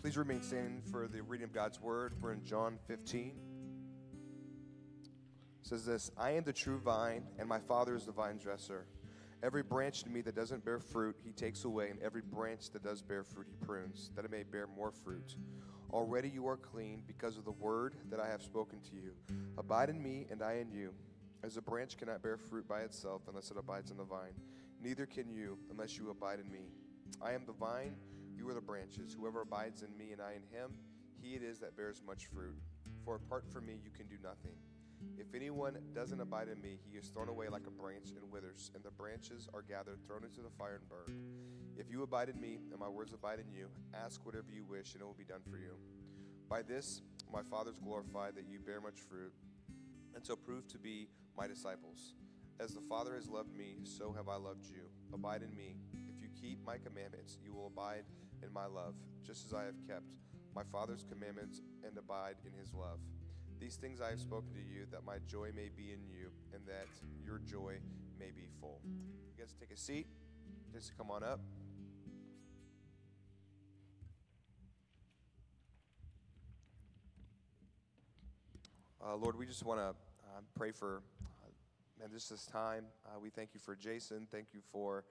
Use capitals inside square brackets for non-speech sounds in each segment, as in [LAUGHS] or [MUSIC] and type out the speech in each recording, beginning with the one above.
Please remain standing for the reading of God's word. We're in John 15. It says this I am the true vine, and my Father is the vine dresser. Every branch in me that doesn't bear fruit, he takes away, and every branch that does bear fruit, he prunes, that it may bear more fruit. Already you are clean because of the word that I have spoken to you. Abide in me, and I in you. As a branch cannot bear fruit by itself unless it abides in the vine, neither can you unless you abide in me. I am the vine you are the branches. Whoever abides in me and I in him, he it is that bears much fruit. For apart from me, you can do nothing. If anyone doesn't abide in me, he is thrown away like a branch and withers, and the branches are gathered, thrown into the fire, and burned. If you abide in me, and my words abide in you, ask whatever you wish, and it will be done for you. By this, my Father is glorified that you bear much fruit, and so prove to be my disciples. As the Father has loved me, so have I loved you. Abide in me. If you keep my commandments, you will abide in my love, just as I have kept my Father's commandments and abide in his love. These things I have spoken to you, that my joy may be in you, and that your joy may be full. You guys take a seat. Just come on up. Uh, Lord, we just want to uh, pray for uh, man, this time. Uh, we thank you for Jason. Thank you for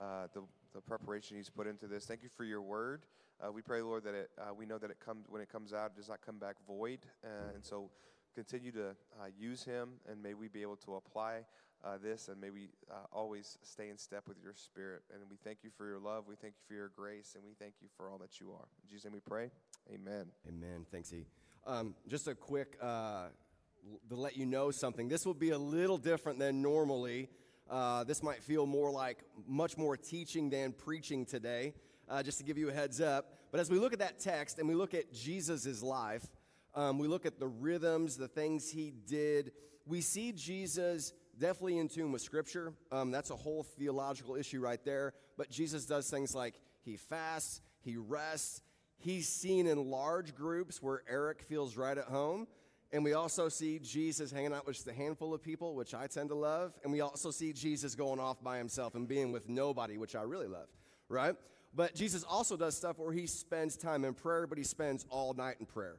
uh, the the preparation he's put into this. Thank you for your word. Uh, we pray, Lord, that it, uh, we know that it comes when it comes out, it does not come back void. Uh, and so continue to uh, use him, and may we be able to apply uh, this, and may we uh, always stay in step with your spirit. And we thank you for your love. We thank you for your grace, and we thank you for all that you are. In Jesus' name we pray. Amen. Amen. Thanks, E. Um, just a quick to let you know something. This will be a little different than normally. Uh, this might feel more like much more teaching than preaching today, uh, just to give you a heads up. But as we look at that text and we look at Jesus' life, um, we look at the rhythms, the things he did, we see Jesus definitely in tune with Scripture. Um, that's a whole theological issue right there. But Jesus does things like he fasts, he rests, he's seen in large groups where Eric feels right at home. And we also see Jesus hanging out with just a handful of people, which I tend to love. And we also see Jesus going off by himself and being with nobody, which I really love, right? But Jesus also does stuff where he spends time in prayer, but he spends all night in prayer.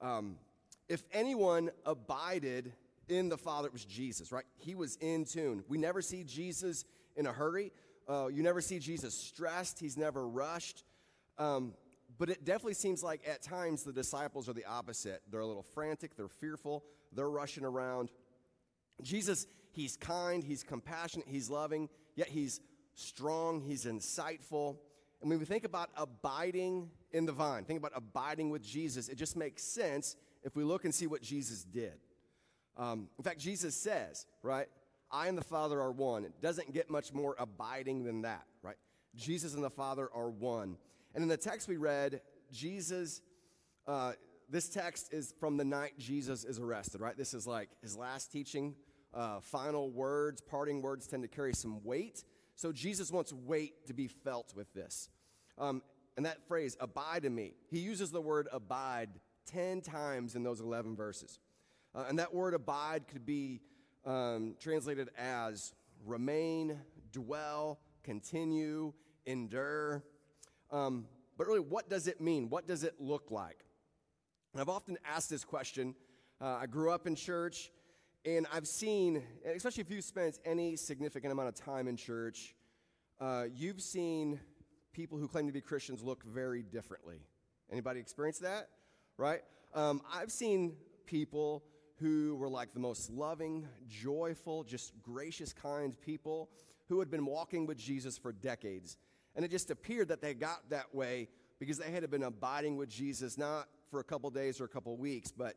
Um, if anyone abided in the Father, it was Jesus, right? He was in tune. We never see Jesus in a hurry. Uh, you never see Jesus stressed. He's never rushed. Um, but it definitely seems like at times the disciples are the opposite. They're a little frantic, they're fearful, they're rushing around. Jesus, he's kind, he's compassionate, he's loving, yet he's strong, he's insightful. And when we think about abiding in the vine, think about abiding with Jesus, it just makes sense if we look and see what Jesus did. Um, in fact, Jesus says, right, I and the Father are one. It doesn't get much more abiding than that, right? Jesus and the Father are one. And in the text we read, Jesus, uh, this text is from the night Jesus is arrested, right? This is like his last teaching, uh, final words, parting words tend to carry some weight. So Jesus wants weight to be felt with this. Um, and that phrase, abide in me, he uses the word abide 10 times in those 11 verses. Uh, and that word abide could be um, translated as remain, dwell, continue, endure. Um, but really, what does it mean? What does it look like? And I've often asked this question. Uh, I grew up in church, and I've seen, especially if you've spent any significant amount of time in church, uh, you've seen people who claim to be Christians look very differently. Anybody experience that? Right? Um, I've seen people who were like the most loving, joyful, just gracious, kind people who had been walking with Jesus for decades. And it just appeared that they got that way because they had been abiding with Jesus, not for a couple days or a couple weeks, but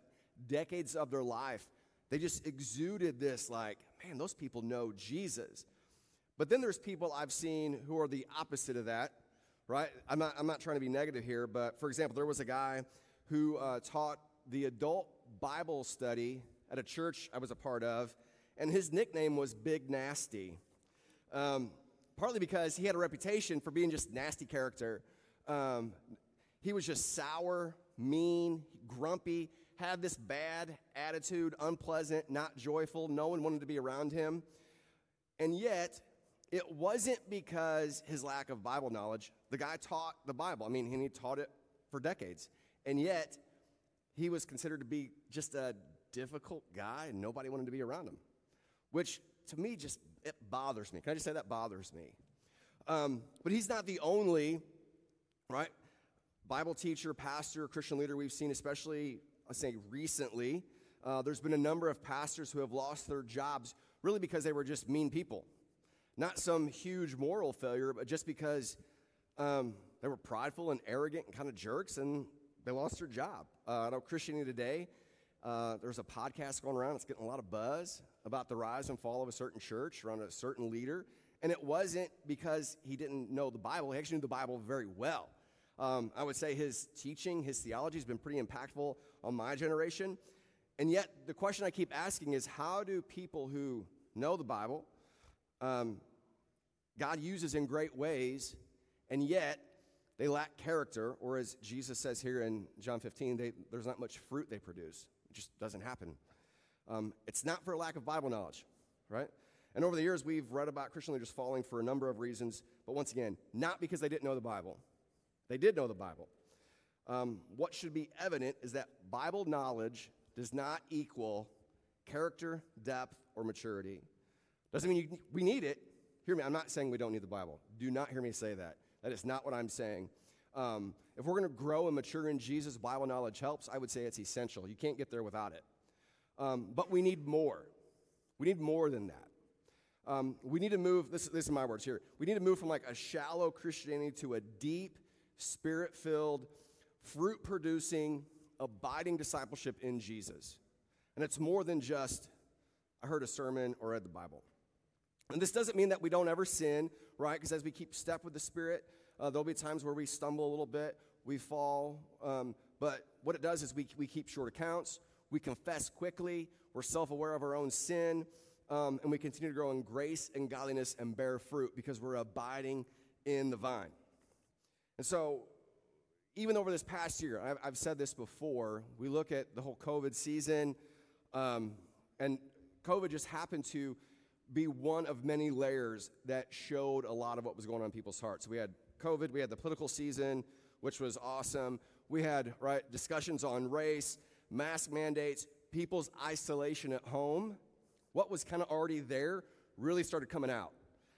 decades of their life. They just exuded this, like, man, those people know Jesus. But then there's people I've seen who are the opposite of that, right? I'm not, I'm not trying to be negative here, but for example, there was a guy who uh, taught the adult Bible study at a church I was a part of, and his nickname was Big Nasty. Um, partly because he had a reputation for being just nasty character. Um, he was just sour, mean, grumpy, had this bad attitude, unpleasant, not joyful. No one wanted to be around him. And yet, it wasn't because his lack of Bible knowledge. The guy taught the Bible. I mean, he taught it for decades. And yet, he was considered to be just a difficult guy and nobody wanted to be around him, which to me just it bothers me. Can I just say that bothers me? Um, but he's not the only, right, Bible teacher, pastor, Christian leader we've seen, especially, I say recently. Uh, there's been a number of pastors who have lost their jobs really because they were just mean people. Not some huge moral failure, but just because um, they were prideful and arrogant and kind of jerks and they lost their job. Uh, I know Christianity Today, uh, there's a podcast going around, it's getting a lot of buzz about the rise and fall of a certain church around a certain leader. And it wasn't because he didn't know the Bible, he actually knew the Bible very well. Um, I would say his teaching, his theology has been pretty impactful on my generation. And yet, the question I keep asking is how do people who know the Bible, um, God uses in great ways, and yet they lack character, or as Jesus says here in John 15, they, there's not much fruit they produce. It just doesn't happen. Um, it's not for a lack of Bible knowledge, right? And over the years, we've read about Christian leaders falling for a number of reasons, but once again, not because they didn't know the Bible. They did know the Bible. Um, what should be evident is that Bible knowledge does not equal character, depth, or maturity. Doesn't mean you, we need it. Hear me, I'm not saying we don't need the Bible. Do not hear me say that. That is not what I'm saying. Um, if we're going to grow and mature in Jesus, Bible knowledge helps. I would say it's essential. You can't get there without it. Um, but we need more. We need more than that. Um, we need to move, this, this is my words here. We need to move from like a shallow Christianity to a deep, spirit filled, fruit producing, abiding discipleship in Jesus. And it's more than just, I heard a sermon or read the Bible. And this doesn't mean that we don't ever sin, right? Because as we keep step with the Spirit, uh, there'll be times where we stumble a little bit, we fall. Um, but what it does is we, we keep short accounts, we confess quickly, we're self aware of our own sin, um, and we continue to grow in grace and godliness and bear fruit because we're abiding in the vine. And so, even over this past year, I've, I've said this before, we look at the whole COVID season, um, and COVID just happened to be one of many layers that showed a lot of what was going on in people's hearts. We had COVID, we had the political season, which was awesome. We had right discussions on race, mask mandates, people's isolation at home. What was kind of already there really started coming out.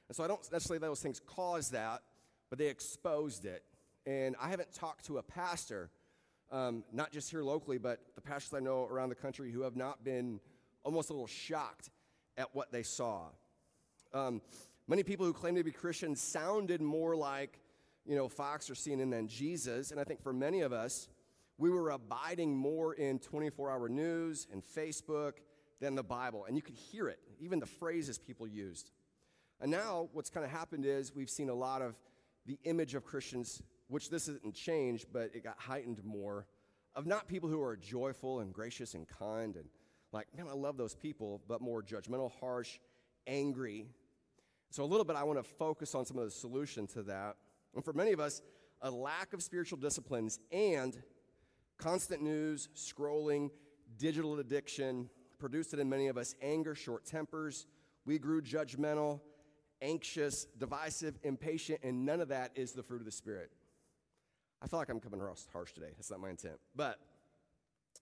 And so I don't necessarily those things caused that, but they exposed it. And I haven't talked to a pastor, um, not just here locally, but the pastors I know around the country who have not been almost a little shocked at what they saw. Um, many people who claim to be Christians sounded more like, you know, Fox or CNN than Jesus. And I think for many of us, we were abiding more in 24 hour news and Facebook than the Bible. And you could hear it, even the phrases people used. And now what's kind of happened is we've seen a lot of the image of Christians, which this isn't changed, but it got heightened more, of not people who are joyful and gracious and kind and like, man, I love those people, but more judgmental, harsh, angry. So, a little bit, I want to focus on some of the solution to that. And for many of us, a lack of spiritual disciplines and constant news, scrolling, digital addiction produced it in many of us anger, short tempers. We grew judgmental, anxious, divisive, impatient, and none of that is the fruit of the Spirit. I feel like I'm coming across harsh today. That's not my intent. But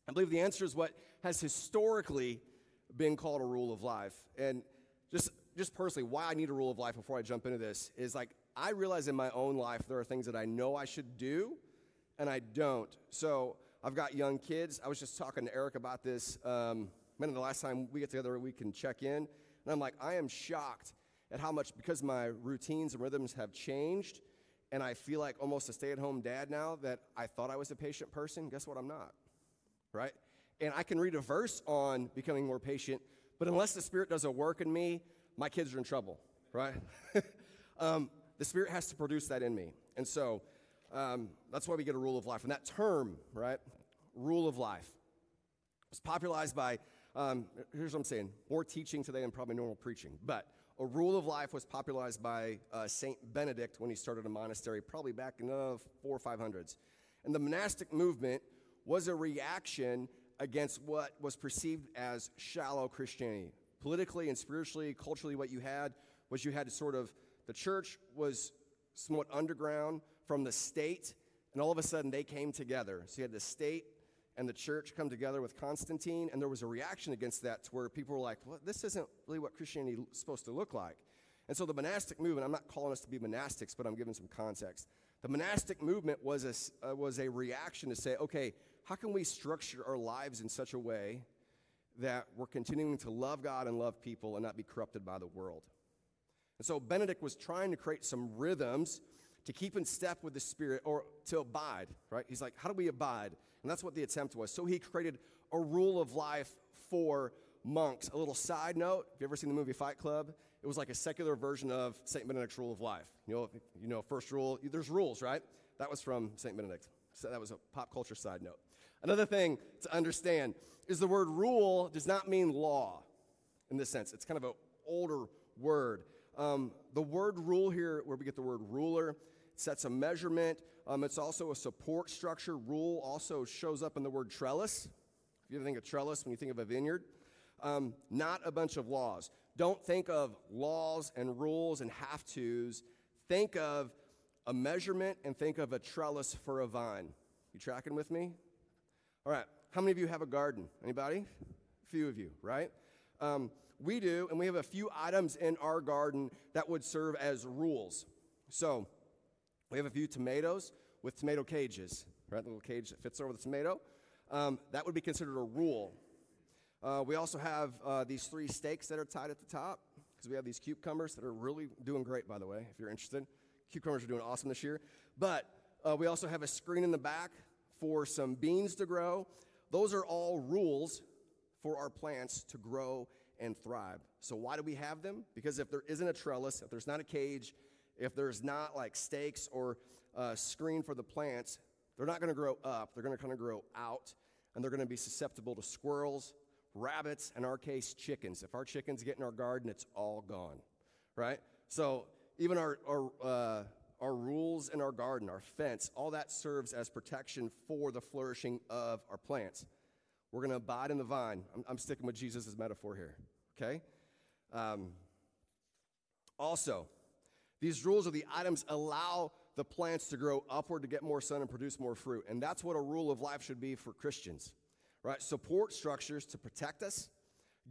I believe the answer is what has historically been called a rule of life. And just, just personally, why I need a rule of life before I jump into this is like, I realize in my own life there are things that I know I should do and I don't. So I've got young kids. I was just talking to Eric about this. Um, man, the last time we get together, we can check in. And I'm like, I am shocked at how much, because my routines and rhythms have changed, and I feel like almost a stay at home dad now, that I thought I was a patient person. Guess what? I'm not right? And I can read a verse on becoming more patient, but unless the Spirit does a work in me, my kids are in trouble, right? [LAUGHS] um, the Spirit has to produce that in me. And so um, that's why we get a rule of life. And that term, right, rule of life, was popularized by, um, here's what I'm saying, more teaching today than probably normal preaching. But a rule of life was popularized by uh, Saint Benedict when he started a monastery, probably back in the four or five hundreds. And the monastic movement was a reaction against what was perceived as shallow Christianity. Politically and spiritually, culturally, what you had was you had sort of the church was somewhat underground from the state, And all of a sudden, they came together. So you had the state and the church come together with Constantine, and there was a reaction against that to where people were like, well, this isn't really what Christianity is supposed to look like. And so the monastic movement, I'm not calling us to be monastics, but I'm giving some context. The monastic movement was a, uh, was a reaction to say, okay, how can we structure our lives in such a way that we're continuing to love God and love people and not be corrupted by the world? And so Benedict was trying to create some rhythms to keep in step with the Spirit or to abide, right? He's like, how do we abide? And that's what the attempt was. So he created a rule of life for monks. A little side note, have you ever seen the movie Fight Club? It was like a secular version of St. Benedict's rule of life. You know, you know, first rule, there's rules, right? That was from St. Benedict. So that was a pop culture side note. Another thing to understand is the word rule does not mean law in this sense. It's kind of an older word. Um, the word rule here, where we get the word ruler, sets a measurement. Um, it's also a support structure. Rule also shows up in the word trellis. If you ever think of trellis when you think of a vineyard, um, not a bunch of laws. Don't think of laws and rules and have tos. Think of a measurement and think of a trellis for a vine. You tracking with me? All right. How many of you have a garden? Anybody? A few of you, right? Um, we do, and we have a few items in our garden that would serve as rules. So, we have a few tomatoes with tomato cages, right? The little cage that fits over the tomato. Um, that would be considered a rule. Uh, we also have uh, these three stakes that are tied at the top because we have these cucumbers that are really doing great, by the way, if you're interested. Cucumbers are doing awesome this year. But uh, we also have a screen in the back for some beans to grow. Those are all rules for our plants to grow and thrive. So, why do we have them? Because if there isn't a trellis, if there's not a cage, if there's not like stakes or a screen for the plants, they're not going to grow up. They're going to kind of grow out, and they're going to be susceptible to squirrels, rabbits, in our case, chickens. If our chickens get in our garden, it's all gone, right? So even our our uh, our rules in our garden, our fence, all that serves as protection for the flourishing of our plants. We're going to abide in the vine. I'm, I'm sticking with Jesus' metaphor here, okay? Um, also, these rules are the items allow the plants to grow upward to get more sun and produce more fruit. And that's what a rule of life should be for Christians, right? Support structures to protect us,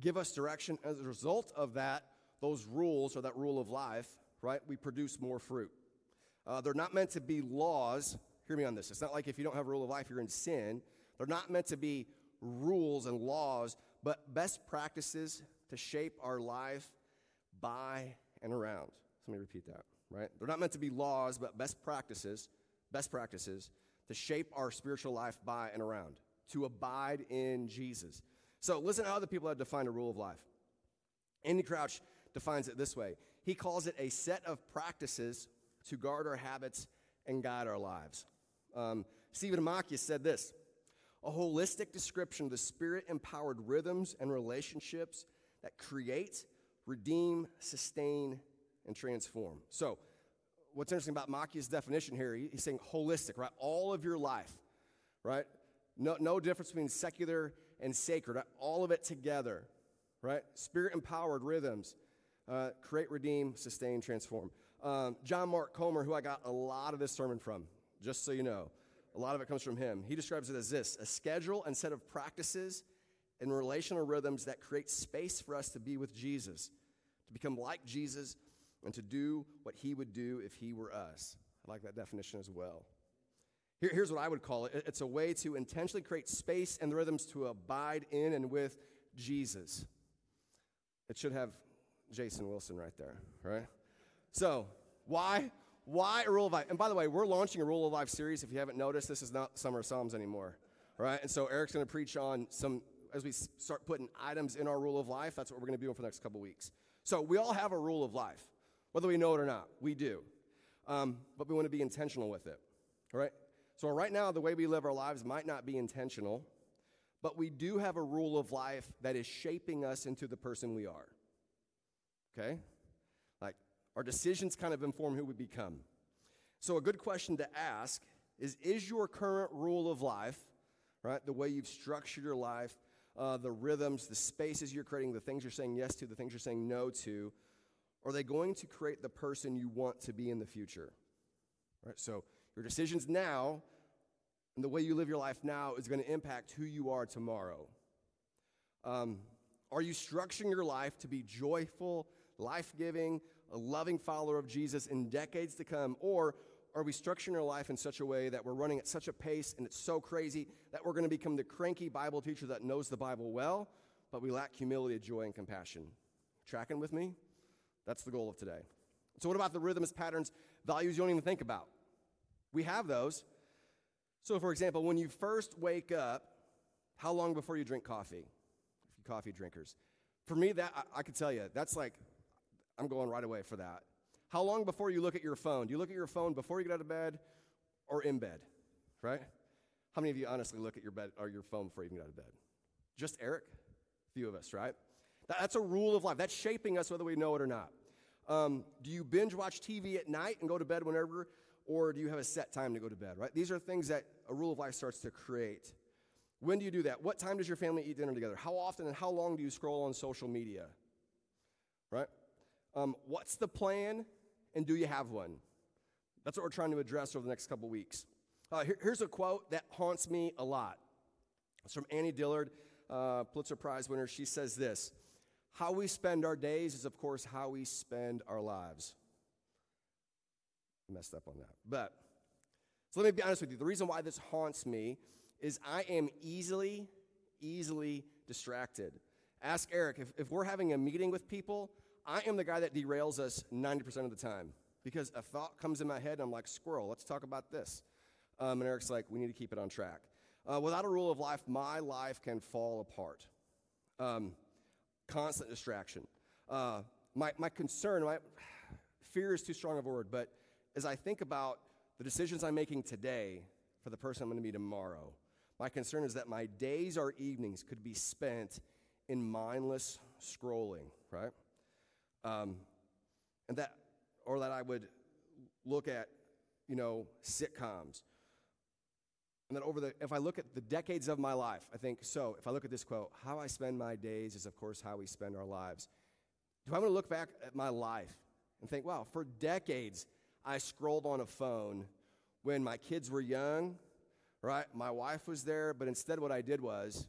give us direction. As a result of that, those rules or that rule of life, right, we produce more fruit. Uh, they're not meant to be laws. Hear me on this. It's not like if you don't have a rule of life, you're in sin. They're not meant to be rules and laws, but best practices to shape our life by and around. Let me repeat that, right? They're not meant to be laws, but best practices, best practices to shape our spiritual life by and around, to abide in Jesus. So listen how other people have defined a rule of life. Andy Crouch defines it this way he calls it a set of practices to guard our habits and guide our lives. Um, Stephen A. Macchia said this a holistic description of the spirit empowered rhythms and relationships that create, redeem, sustain, and transform. So, what's interesting about Macchia's definition here, he's saying holistic, right? All of your life, right? No, no difference between secular and sacred, right? all of it together, right? Spirit empowered rhythms uh, create, redeem, sustain, transform. Um, John Mark Comer, who I got a lot of this sermon from, just so you know, a lot of it comes from him. He describes it as this a schedule and set of practices and relational rhythms that create space for us to be with Jesus, to become like Jesus and to do what he would do if he were us. I like that definition as well. Here, here's what I would call it it's a way to intentionally create space and rhythms to abide in and with Jesus. It should have Jason Wilson right there, right? So, why? Why a rule of life? And by the way, we're launching a rule of life series. If you haven't noticed, this is not Summer Psalms anymore, right? And so Eric's going to preach on some as we start putting items in our rule of life. That's what we're going to be doing for the next couple weeks. So we all have a rule of life whether we know it or not. We do. Um, but we want to be intentional with it. All right? So, right now, the way we live our lives might not be intentional, but we do have a rule of life that is shaping us into the person we are. Okay? Like, our decisions kind of inform who we become. So, a good question to ask is Is your current rule of life, right, the way you've structured your life, uh, the rhythms, the spaces you're creating, the things you're saying yes to, the things you're saying no to, are they going to create the person you want to be in the future? Right? So your decisions now and the way you live your life now is going to impact who you are tomorrow. Um, are you structuring your life to be joyful, life giving, a loving follower of Jesus in decades to come? Or are we structuring our life in such a way that we're running at such a pace and it's so crazy that we're going to become the cranky Bible teacher that knows the Bible well, but we lack humility, joy, and compassion? Tracking with me? That's the goal of today. So, what about the rhythms, patterns, values you don't even think about? We have those. So, for example, when you first wake up, how long before you drink coffee? If you coffee drinkers. For me, that I, I could tell you, that's like, I'm going right away for that. How long before you look at your phone? Do you look at your phone before you get out of bed or in bed? Right? How many of you honestly look at your bed or your phone before you even get out of bed? Just Eric? Few of us, right? That's a rule of life. That's shaping us whether we know it or not. Um, do you binge watch TV at night and go to bed whenever, or do you have a set time to go to bed, right? These are things that a rule of life starts to create. When do you do that? What time does your family eat dinner together? How often and how long do you scroll on social media? Right? Um, what's the plan, and do you have one? That's what we're trying to address over the next couple weeks. Uh, here, here's a quote that haunts me a lot. It's from Annie Dillard, uh, Pulitzer Prize winner. She says this how we spend our days is, of course, how we spend our lives. I messed up on that. But, so let me be honest with you. The reason why this haunts me is I am easily, easily distracted. Ask Eric, if, if we're having a meeting with people, I am the guy that derails us 90% of the time because a thought comes in my head and I'm like, squirrel, let's talk about this. Um, and Eric's like, we need to keep it on track. Uh, without a rule of life, my life can fall apart. Um, constant distraction. Uh, my, my concern, my fear is too strong of a word, but as I think about the decisions I'm making today for the person I'm going to be tomorrow, my concern is that my days or evenings could be spent in mindless scrolling, right? Um, and that, or that I would look at, you know, sitcoms and then over the, if I look at the decades of my life, I think, so if I look at this quote, how I spend my days is, of course, how we spend our lives. Do I want to look back at my life and think, wow, for decades, I scrolled on a phone when my kids were young, right? My wife was there, but instead, what I did was,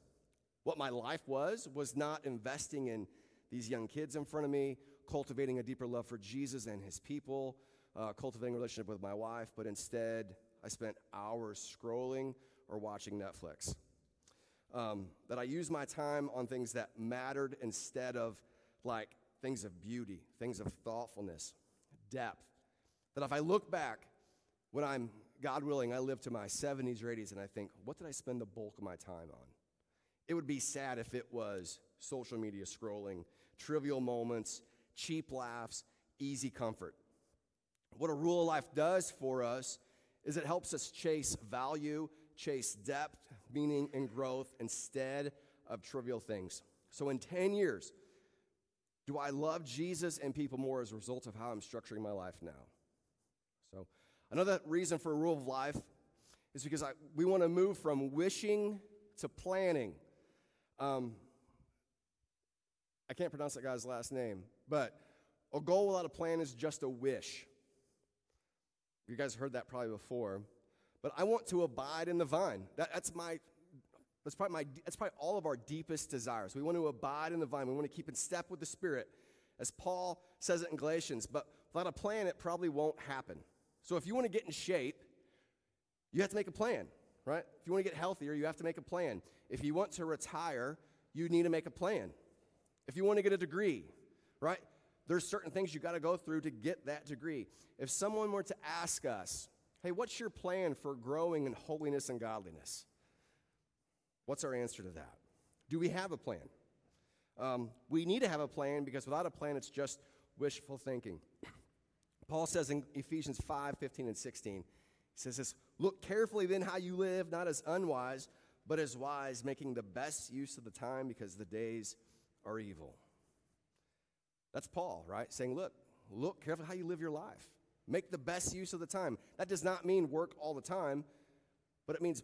what my life was, was not investing in these young kids in front of me, cultivating a deeper love for Jesus and his people, uh, cultivating a relationship with my wife, but instead, I spent hours scrolling or watching Netflix. Um, that I used my time on things that mattered instead of like things of beauty, things of thoughtfulness, depth. That if I look back when I'm, God willing, I live to my 70s or 80s and I think, what did I spend the bulk of my time on? It would be sad if it was social media scrolling, trivial moments, cheap laughs, easy comfort. What a rule of life does for us is it helps us chase value, chase depth, meaning, and growth instead of trivial things. So, in 10 years, do I love Jesus and people more as a result of how I'm structuring my life now? So, another reason for a rule of life is because I, we want to move from wishing to planning. Um, I can't pronounce that guy's last name, but a goal without a plan is just a wish. You guys heard that probably before. But I want to abide in the vine. That, that's my that's probably, my, that's probably all of our deepest desires. We want to abide in the vine. We want to keep in step with the Spirit. As Paul says it in Galatians, but without a plan, it probably won't happen. So if you want to get in shape, you have to make a plan, right? If you want to get healthier, you have to make a plan. If you want to retire, you need to make a plan. If you want to get a degree, right? There's certain things you got to go through to get that degree. If someone were to ask us, hey, what's your plan for growing in holiness and godliness? What's our answer to that? Do we have a plan? Um, we need to have a plan because without a plan, it's just wishful thinking. [CLEARS THROAT] Paul says in Ephesians 5 15 and 16, he says this Look carefully then how you live, not as unwise, but as wise, making the best use of the time because the days are evil. That's Paul, right? Saying, look, look carefully how you live your life. Make the best use of the time. That does not mean work all the time, but it means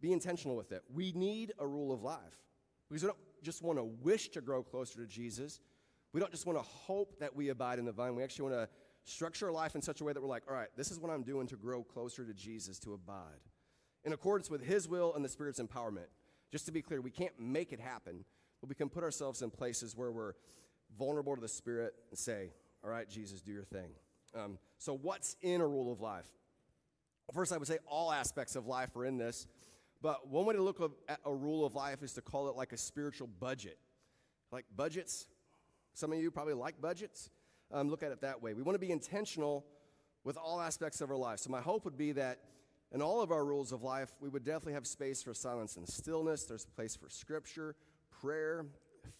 be intentional with it. We need a rule of life because we don't just want to wish to grow closer to Jesus. We don't just want to hope that we abide in the vine. We actually want to structure our life in such a way that we're like, all right, this is what I'm doing to grow closer to Jesus, to abide. in accordance with His will and the Spirit's empowerment. Just to be clear, we can't make it happen, but we can put ourselves in places where we're vulnerable to the Spirit and say, All right, Jesus, do your thing. Um, so, what's in a rule of life? First, I would say all aspects of life are in this, but one way to look at a rule of life is to call it like a spiritual budget. Like budgets, some of you probably like budgets. Um, look at it that way. We want to be intentional with all aspects of our life. So, my hope would be that in all of our rules of life, we would definitely have space for silence and stillness. There's a place for scripture, prayer,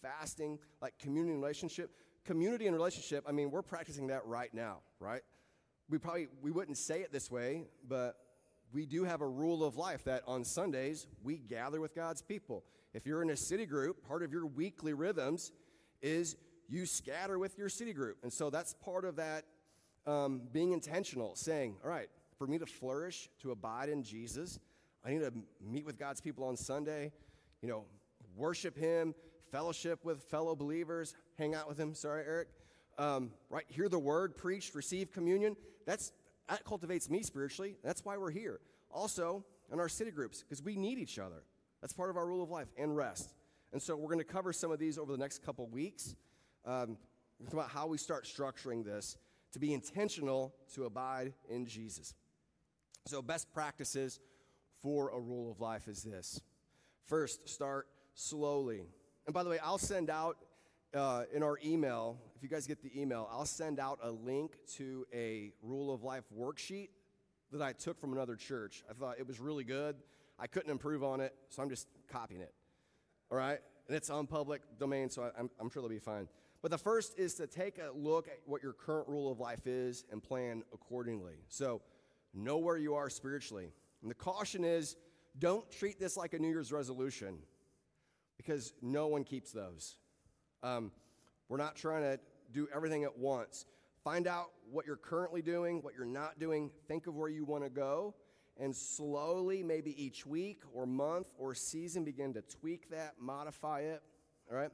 fasting, like community and relationship. Community and relationship, I mean, we're practicing that right now, right? We probably we wouldn't say it this way, but we do have a rule of life that on Sundays we gather with God's people. If you're in a city group, part of your weekly rhythms is you scatter with your city group. And so that's part of that um, being intentional, saying, all right, for me to flourish, to abide in Jesus, I need to meet with God's people on Sunday, you know, worship Him, fellowship with fellow believers, hang out with them. Sorry, Eric. Um, right, hear the word preached, receive communion. That's that cultivates me spiritually. That's why we're here. Also, in our city groups, because we need each other. That's part of our rule of life and rest. And so we're going to cover some of these over the next couple weeks. Um, about how we start structuring this to be intentional to abide in Jesus. So, best practices for a rule of life is this first, start slowly. And by the way, I'll send out uh, in our email, if you guys get the email, I'll send out a link to a rule of life worksheet that I took from another church. I thought it was really good. I couldn't improve on it, so I'm just copying it. All right? And it's on public domain, so I, am I'm sure they'll be fine. But the first is to take a look at what your current rule of life is and plan accordingly. So, know where you are spiritually. And the caution is don't treat this like a New Year's resolution because no one keeps those. Um, we're not trying to do everything at once. Find out what you're currently doing, what you're not doing, think of where you want to go, and slowly, maybe each week or month or season, begin to tweak that, modify it. All right?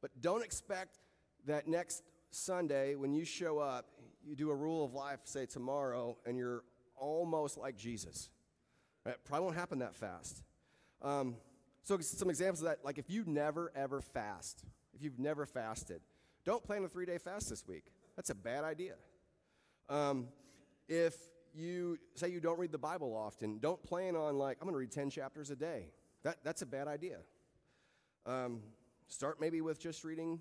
But don't expect that next Sunday, when you show up, you do a rule of life, say tomorrow, and you're almost like Jesus. Right? Probably won't happen that fast. Um, so, some examples of that, like if you never ever fast, if you've never fasted, don't plan a three day fast this week. That's a bad idea. Um, if you say you don't read the Bible often, don't plan on, like, I'm going to read 10 chapters a day. That, that's a bad idea. Um, start maybe with just reading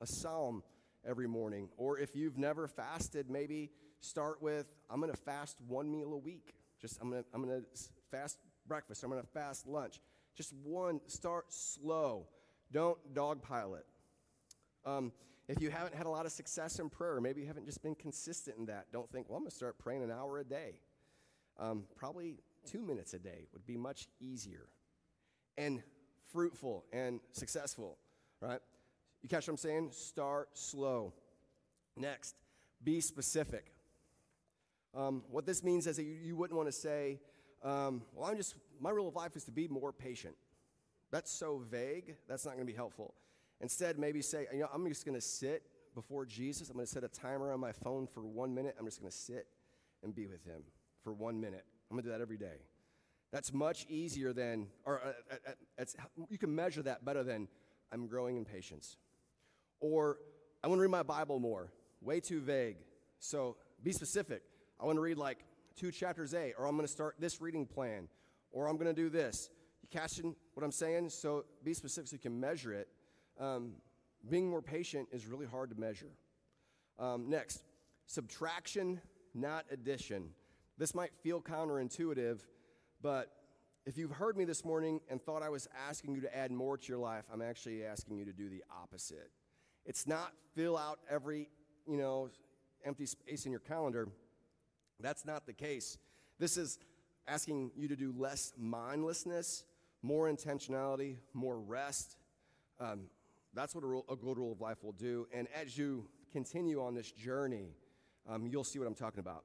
a psalm every morning. Or if you've never fasted, maybe start with, I'm going to fast one meal a week. Just, I'm going to I'm going to fast breakfast. I'm going to fast lunch. Just one, start slow. Don't dogpile it. Um, if you haven't had a lot of success in prayer, maybe you haven't just been consistent in that, don't think, well, I'm going to start praying an hour a day. Um, probably two minutes a day would be much easier and fruitful and successful, right? You catch what I'm saying? Start slow. Next, be specific. Um, what this means is that you, you wouldn't want to say, um, well, I'm just, my rule of life is to be more patient. That's so vague, that's not going to be helpful. Instead, maybe say, you know, I'm just going to sit before Jesus. I'm going to set a timer on my phone for one minute. I'm just going to sit and be with him for one minute. I'm going to do that every day. That's much easier than, or uh, uh, uh you can measure that better than I'm growing in patience. Or I want to read my Bible more. Way too vague. So be specific. I want to read like two chapters A, or I'm going to start this reading plan, or I'm going to do this. You catching what I'm saying? So be specific so you can measure it. Um, being more patient is really hard to measure. Um, next, subtraction, not addition. This might feel counterintuitive, but if you've heard me this morning and thought I was asking you to add more to your life, I'm actually asking you to do the opposite. It's not fill out every, you know, empty space in your calendar. That's not the case. This is asking you to do less mindlessness, more intentionality, more rest. Um, that's what a, rule, a, good rule of life will do. And as you continue on this journey, um, you'll see what I'm talking about.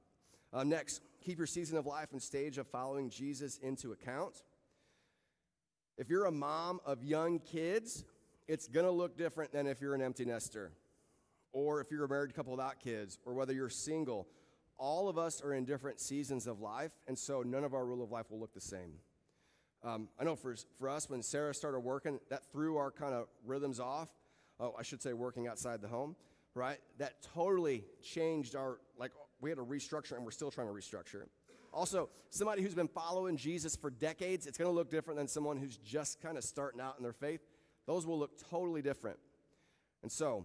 Uh, next, keep your season of life and stage of following Jesus into account. If you're a mom of young kids, it's going to look different than if you're an empty nester or if you're a married couple without kids or whether you're single. All of us are in different seasons of life, and so none of our rule of life will look the same. Um, I know for, for us, when Sarah started working, that threw our kind of rhythms off. Oh, I should say working outside the home, right? That totally changed our, like, we had to restructure and we're still trying to restructure. Also, somebody who's been following Jesus for decades, it's going to look different than someone who's just kind of starting out in their faith. Those will look totally different. And so,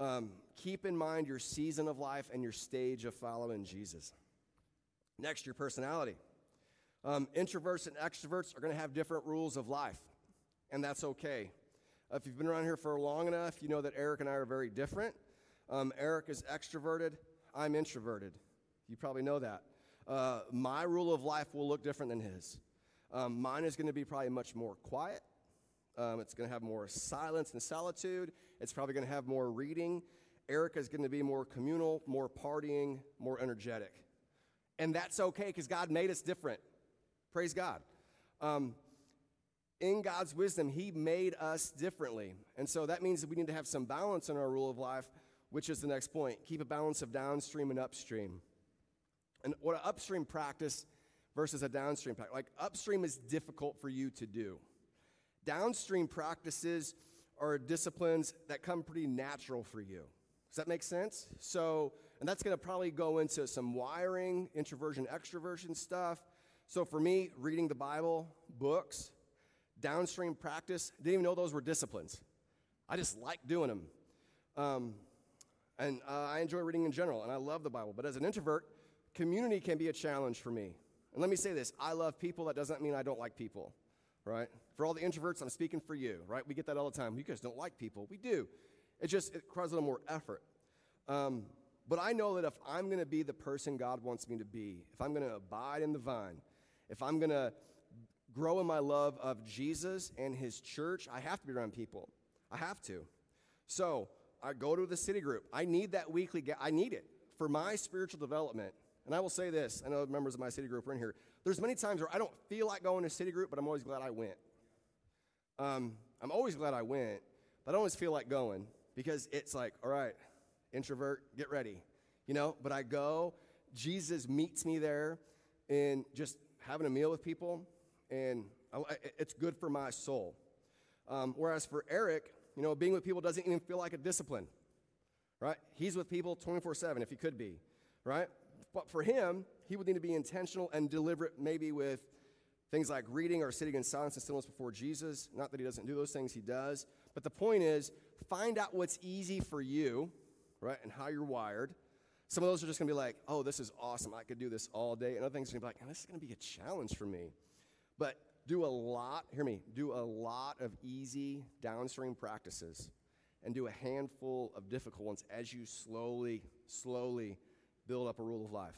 um, keep in mind your season of life and your stage of following Jesus. Next, your personality. Um, introverts and extroverts are going to have different rules of life, and that's okay. If you've been around here for long enough, you know that Eric and I are very different. Um, Eric is extroverted, I'm introverted. You probably know that. Uh, my rule of life will look different than his. Um, mine is going to be probably much more quiet. Um, it's going to have more silence and solitude. It's probably going to have more reading. Erica is going to be more communal, more partying, more energetic. And that's okay because God made us different. Praise God. Um, in God's wisdom, He made us differently. And so that means that we need to have some balance in our rule of life, which is the next point. Keep a balance of downstream and upstream. And what an upstream practice versus a downstream practice. Like upstream is difficult for you to do. Downstream practices are disciplines that come pretty natural for you. Does that make sense? So, and that's going to probably go into some wiring, introversion, extroversion stuff. So for me, reading the Bible, books, downstream practice, didn't even know those were disciplines. I just like doing them. Um, and uh, I enjoy reading in general, and I love the Bible. But as an introvert, community can be a challenge for me. And let me say this I love people. That doesn't mean I don't like people, right? For all the introverts, I'm speaking for you, right? We get that all the time. You guys don't like people. We do. It just it requires a little more effort. Um, but I know that if I'm going to be the person God wants me to be, if I'm going to abide in the vine, if I'm going to grow in my love of Jesus and his church, I have to be around people. I have to. So I go to the city group. I need that weekly, ga- I need it for my spiritual development. And I will say this I know members of my city group are in here. There's many times where I don't feel like going to city group, but I'm always glad I went. Um, I'm always glad I went, but I always feel like going because it's like, all right, introvert, get ready. You know, but I go, Jesus meets me there and just having a meal with people, and I, it's good for my soul. Um, whereas for Eric, you know, being with people doesn't even feel like a discipline, right? He's with people 24 7 if he could be, right? But for him, he would need to be intentional and deliberate, maybe with things like reading or sitting in silence and stillness before Jesus. Not that he doesn't do those things, he does. But the point is, find out what's easy for you, right, and how you're wired. Some of those are just to be like, oh, this is awesome. I could do this all day. And other things are to be like, this is to be a challenge for me. But do a lot, hear me, do a lot of easy downstream practices and do a handful of difficult ones as you slowly, slowly build up a rule of life.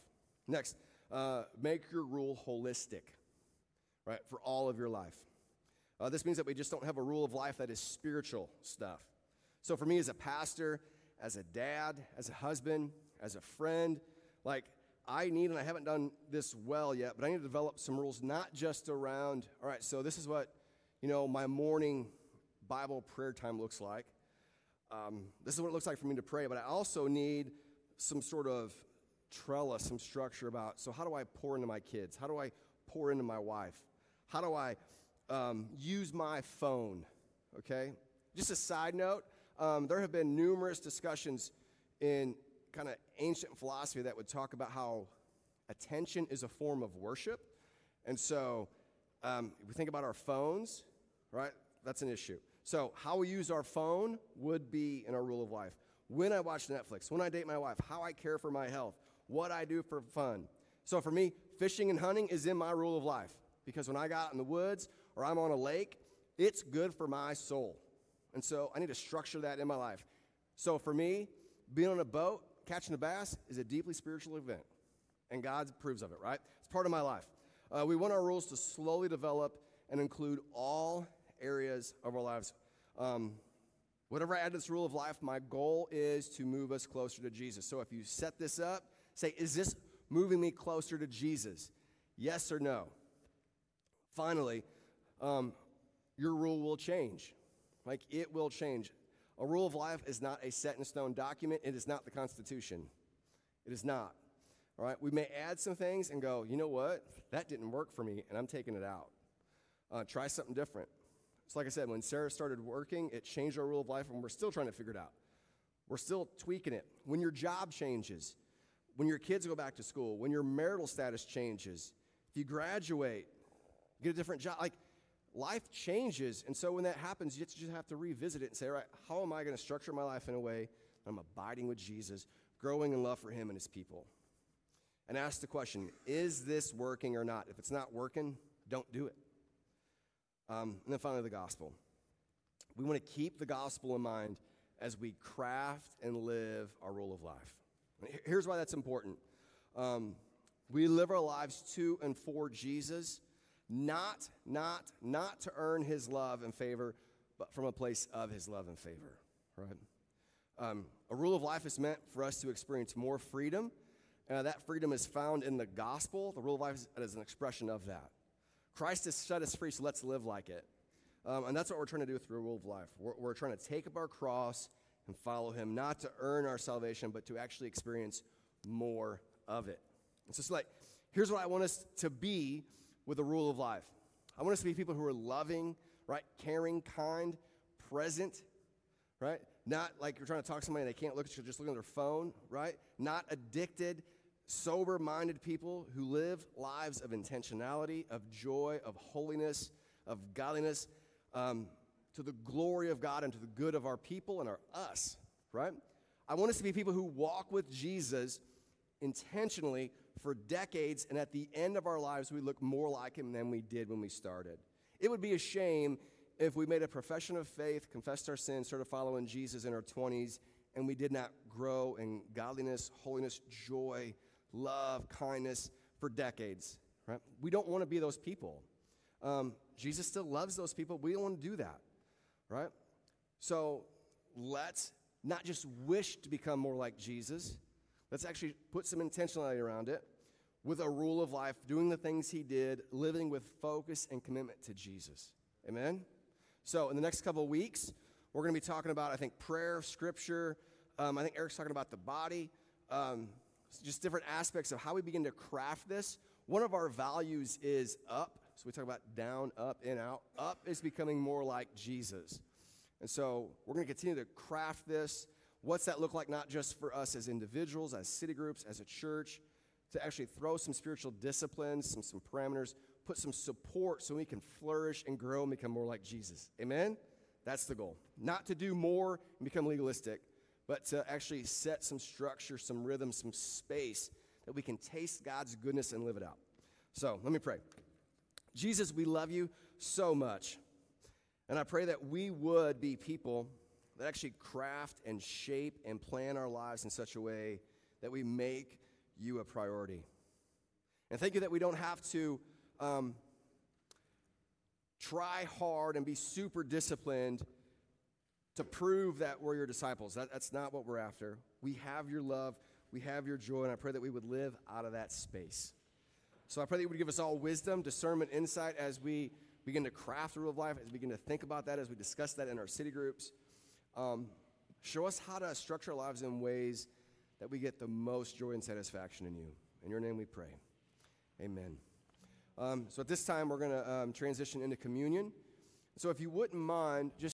Next, uh, make your rule holistic, right, for all of your life. Uh, this means that we just don't have a rule of life that is spiritual stuff. So for me as a pastor, as a dad, as a husband, as a friend, like I need, and I haven't done this well yet, but I need to develop some rules, not just around, all right, so this is what, you know, my morning Bible prayer time looks like. Um, this is what it looks like for me to pray, but I also need some sort of trellis, some structure about, so how do I pour into my kids? How do I pour into my wife? How do I um, use my phone? Okay? Just a side note, um, there have been numerous discussions in kind of ancient philosophy that would talk about how attention is a form of worship. And so, um, if we think about our phones, right, that's an issue. So, how we use our phone would be in our rule of life. When I watch Netflix, when I date my wife, how I care for my health, what I do for fun. So, for me, fishing and hunting is in my rule of life because when I got out in the woods or I'm on a lake, it's good for my soul. And so, I need to structure that in my life. So, for me, being on a boat, catching a bass is a deeply spiritual event, and God approves of it, right? It's part of my life. Uh, we want our rules to slowly develop and include all areas of our lives. Um, whatever I add to this rule of life, my goal is to move us closer to Jesus. So if you set this up, say, is this moving me closer to Jesus? Yes or no? Finally, um, your rule will change. Like it will change. A rule of life is not a set in stone document. It is not the Constitution. It is not. All right? We may add some things and go, you know what? That didn't work for me, and I'm taking it out. Uh, try something different. So, like I said, when Sarah started working, it changed our rule of life, and we're still trying to figure it out. We're still tweaking it. When your job changes, when your kids go back to school, when your marital status changes, if you graduate, get a different job, like life changes. And so when that happens, you just have to revisit it and say, right, how am I going to structure my life in a way that I'm abiding with Jesus, growing in love for Him and His people? And ask the question, is this working or not? If it's not working, don't do it. Um, and then finally, the gospel. We want to keep the gospel in mind as we craft and live our rule of life. Here's why that's important. Um, we live our lives to and for Jesus, not, not, not to earn his love and favor, but from a place of his love and favor, right? Um, a rule of life is meant for us to experience more freedom. Uh, that freedom is found in the gospel. The rule of life is, is an expression of that. Christ has set us free, so let's live like it. Um, and that's what we're trying to do through a rule of life. We're, we're trying to take up our cross and follow him, not to earn our salvation, but to actually experience more of it. And so it's like, here's what I want us to be with a rule of life. I want us to be people who are loving, right? Caring, kind, present, right? Not like you're trying to talk to somebody and they can't look at you, just looking at their phone, right? Not addicted, sober minded people who live lives of intentionality, of joy, of holiness, of godliness, um, to the glory of God and to the good of our people and our us, right? I want us to be people who walk with Jesus intentionally for decades, and at the end of our lives, we look more like him than we did when we started. It would be a shame if we made a profession of faith, confessed our sins, started following Jesus in our 20s, and we did not grow in godliness, holiness, joy, love, kindness for decades. Right? We don't want to be those people. Um, Jesus still loves those people. We don't want to do that. Right? So let's not just wish to become more like Jesus, Let's actually put some intentionality around it with a rule of life, doing the things he did, living with focus and commitment to Jesus. Amen? So, in the next couple weeks, we're going to be talking about, I think, prayer, scripture. Um, I think Eric's talking about the body, um, just different aspects of how we begin to craft this. One of our values is up. So, we talk about down, up, in, out. Up is becoming more like Jesus. And so, we're going to continue to craft this What's that look like, not just for us as individuals, as city groups, as a church, to actually throw some spiritual disciplines, some, some parameters, put some support so we can flourish and grow and become more like Jesus. Amen? That's the goal. Not to do more and become legalistic, but to actually set some structure, some rhythm, some space that we can taste God's goodness and live it out. So let me pray. Jesus, we love you so much. And I pray that we would be people that actually craft and shape and plan our lives in such a way that we make you a priority. And thank you that we don't have to um, try hard and be super disciplined to prove that we're your disciples. That, that's not what we're after. We have your love, we have your joy, and I pray that we would live out of that space. So I pray that you would give us all wisdom, discernment, insight as we begin to craft the rule of life, as we begin to think about that, as we discuss that in our city groups. Um, show us how to structure our lives in ways that we get the most joy and satisfaction in you. In your name we pray. Amen. Um, so at this time, we're going to um, transition into communion. So if you wouldn't mind, just